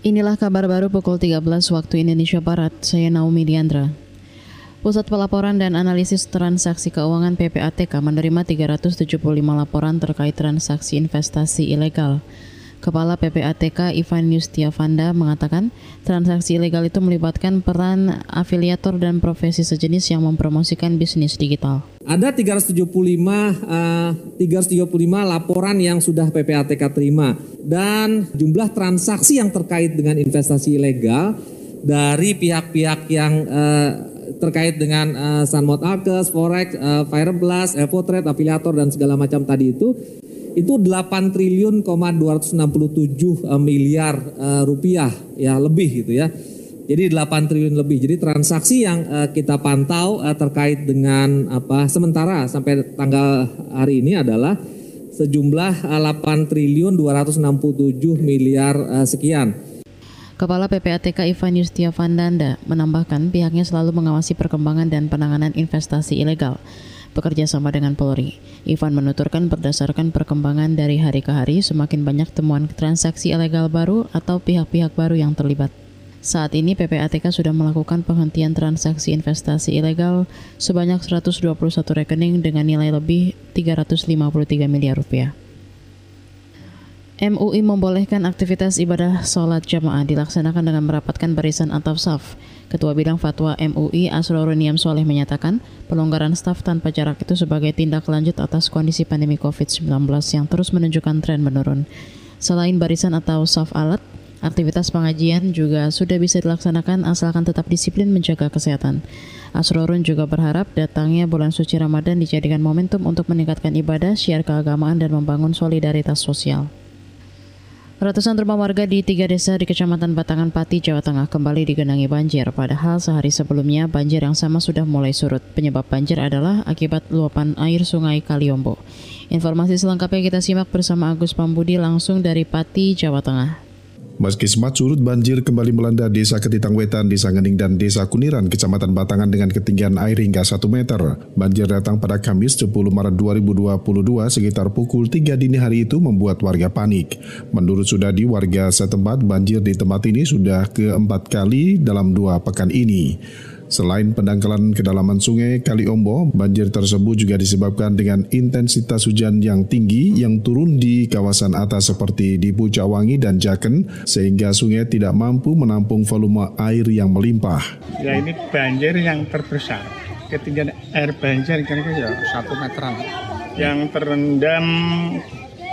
Inilah kabar baru pukul 13 waktu Indonesia Barat. Saya Naomi Diandra. Pusat Pelaporan dan Analisis Transaksi Keuangan PPATK menerima 375 laporan terkait transaksi investasi ilegal. Kepala PPATK Ivan Yustiavanda mengatakan transaksi ilegal itu melibatkan peran afiliator dan profesi sejenis yang mempromosikan bisnis digital. Ada 375 uh, 335 laporan yang sudah PPATK terima dan jumlah transaksi yang terkait dengan investasi ilegal dari pihak-pihak yang uh, terkait dengan uh, Sunmode Alkes, Forex, uh, Fireblast, Evotrade, afiliator dan segala macam tadi itu itu 8 triliun 267 eh, miliar uh, rupiah ya lebih gitu ya. Jadi 8 triliun lebih. Jadi transaksi yang uh, kita pantau uh, terkait dengan apa sementara sampai tanggal hari ini adalah sejumlah uh, 8 triliun 267 miliar uh, sekian. Kepala PPATK Ivan Yustiavandanda menambahkan pihaknya selalu mengawasi perkembangan dan penanganan investasi ilegal bekerja sama dengan Polri. Ivan menuturkan berdasarkan perkembangan dari hari ke hari semakin banyak temuan transaksi ilegal baru atau pihak-pihak baru yang terlibat. Saat ini PPATK sudah melakukan penghentian transaksi investasi ilegal sebanyak 121 rekening dengan nilai lebih 353 miliar rupiah. MUI membolehkan aktivitas ibadah sholat jamaah dilaksanakan dengan merapatkan barisan atau saf. Ketua Bidang Fatwa MUI Asroruniam Soleh menyatakan pelonggaran staf tanpa jarak itu sebagai tindak lanjut atas kondisi pandemi COVID-19 yang terus menunjukkan tren menurun. Selain barisan atau saf alat, aktivitas pengajian juga sudah bisa dilaksanakan asalkan tetap disiplin menjaga kesehatan. Asrorun juga berharap datangnya bulan suci Ramadan dijadikan momentum untuk meningkatkan ibadah, syiar keagamaan, dan membangun solidaritas sosial. Ratusan rumah warga di tiga desa di Kecamatan Batangan Pati, Jawa Tengah kembali digenangi banjir. Padahal sehari sebelumnya banjir yang sama sudah mulai surut. Penyebab banjir adalah akibat luapan air sungai Kaliombo. Informasi selengkapnya kita simak bersama Agus Pambudi langsung dari Pati, Jawa Tengah. Meski sempat surut, banjir kembali melanda Desa Ketitang Wetan, Desa Ngening, dan Desa Kuniran, Kecamatan Batangan dengan ketinggian air hingga 1 meter. Banjir datang pada Kamis 10 Maret 2022 sekitar pukul 3 dini hari itu membuat warga panik. Menurut Sudadi, warga setempat banjir di tempat ini sudah keempat kali dalam dua pekan ini. Selain pendangkalan kedalaman sungai Kaliombo, banjir tersebut juga disebabkan dengan intensitas hujan yang tinggi yang turun di kawasan atas seperti di Pucawangi dan Jaken, sehingga sungai tidak mampu menampung volume air yang melimpah. Ya ini banjir yang terbesar. Ketinggian air banjir kira-kira ya satu meteran. Yang terendam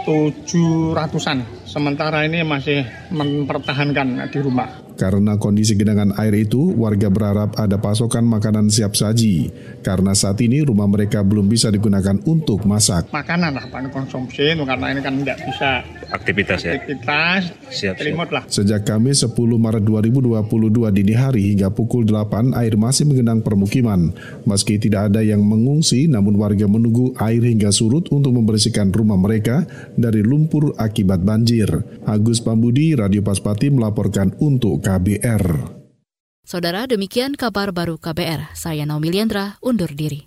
tujuh ratusan. Sementara ini masih mempertahankan di rumah. Karena kondisi genangan air itu, warga berharap ada pasokan makanan siap saji. Karena saat ini rumah mereka belum bisa digunakan untuk masak. Makanan lah, konsumsi, karena ini kan tidak bisa aktivitas ya. Aktivitas, siap, siap. lah. Sejak Kamis 10 Maret 2022 dini hari hingga pukul 8, air masih menggenang permukiman. Meski tidak ada yang mengungsi, namun warga menunggu air hingga surut untuk membersihkan rumah mereka dari lumpur akibat banjir. Agus Pambudi, Radio Paspati melaporkan untuk KBR. Saudara, demikian kabar baru KBR. Saya Naomi Liandra, undur diri.